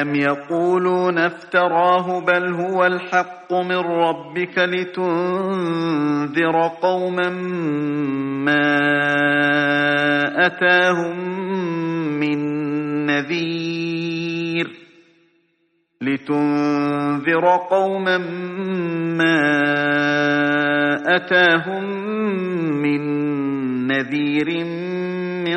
أم يقولون افتراه بل هو الحق من ربك لتنذر قوما ما أتاهم من نذير لتنذر قوما ما أتاهم من نذير من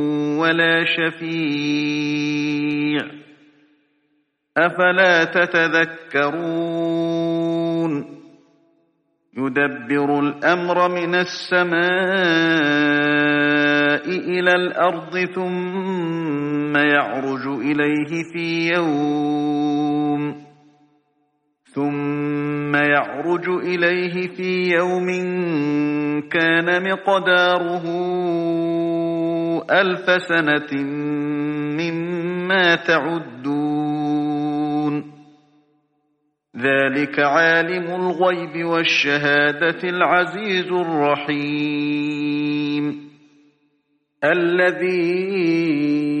ولا شفيع. أفلا تتذكرون؟ يدبر الأمر من السماء إلى الأرض ثم يعرج إليه في يوم. ثم يعرج إليه في يوم كان مقداره ألف سنة مما تعدون. ذلك عالم الغيب والشهادة العزيز الرحيم. الذي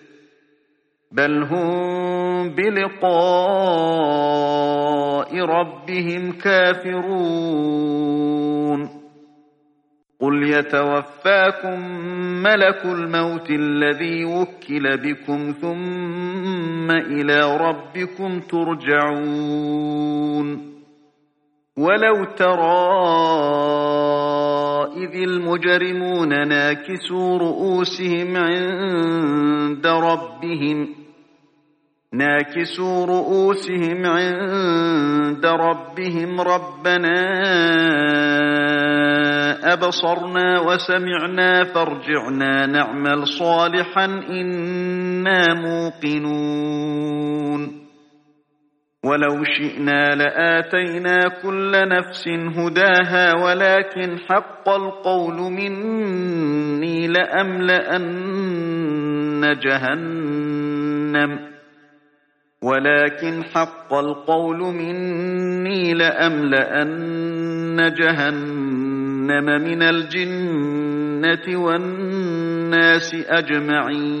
بل هم بلقاء ربهم كافرون قل يتوفاكم ملك الموت الذي وكل بكم ثم إلى ربكم ترجعون ولو ترى إذ المجرمون ناكسوا رؤوسهم عند ربهم ناكسوا رؤوسهم عند ربهم ربنا أبصرنا وسمعنا فارجعنا نعمل صالحا إنا موقنون. ولو شئنا لآتينا كل نفس هداها ولكن حق القول مني لأملأن جهنم. ولكن حق القول مني لأملأن جهنم من الجنة والناس أجمعين.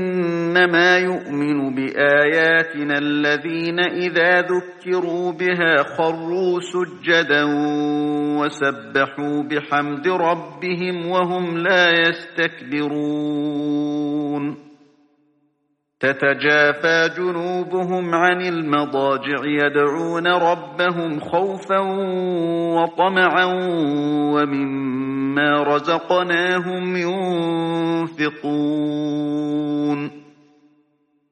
إنما يؤمن بآياتنا الذين إذا ذكروا بها خروا سجدا وسبحوا بحمد ربهم وهم لا يستكبرون. تتجافى جنوبهم عن المضاجع يدعون ربهم خوفا وطمعا ومما رزقناهم ينفقون.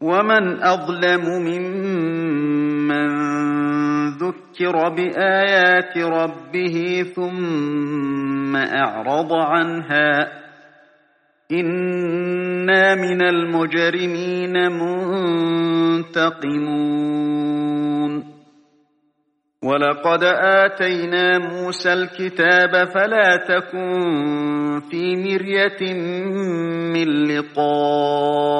ومن أظلم ممن ذكر بآيات ربه ثم أعرض عنها إنا من المجرمين منتقمون ولقد آتينا موسى الكتاب فلا تكن في مرية من لقائه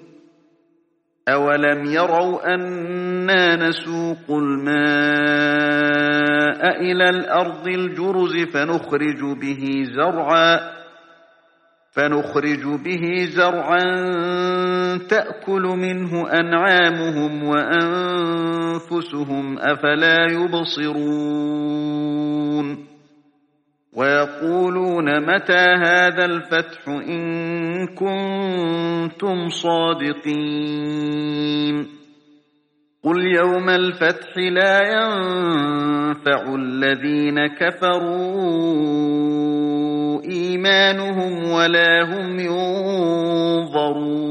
أولم يروا أنا نسوق الماء إلى الأرض الجرز فنخرج به زرعاً فنخرج به زرعا تأكل منه أنعامهم وأنفسهم أفلا يبصرون ويقولون متى هذا الفتح إن كنتم صادقين قل يوم الفتح لا ينفع الذين كفروا إيمانهم ولا هم ينظرون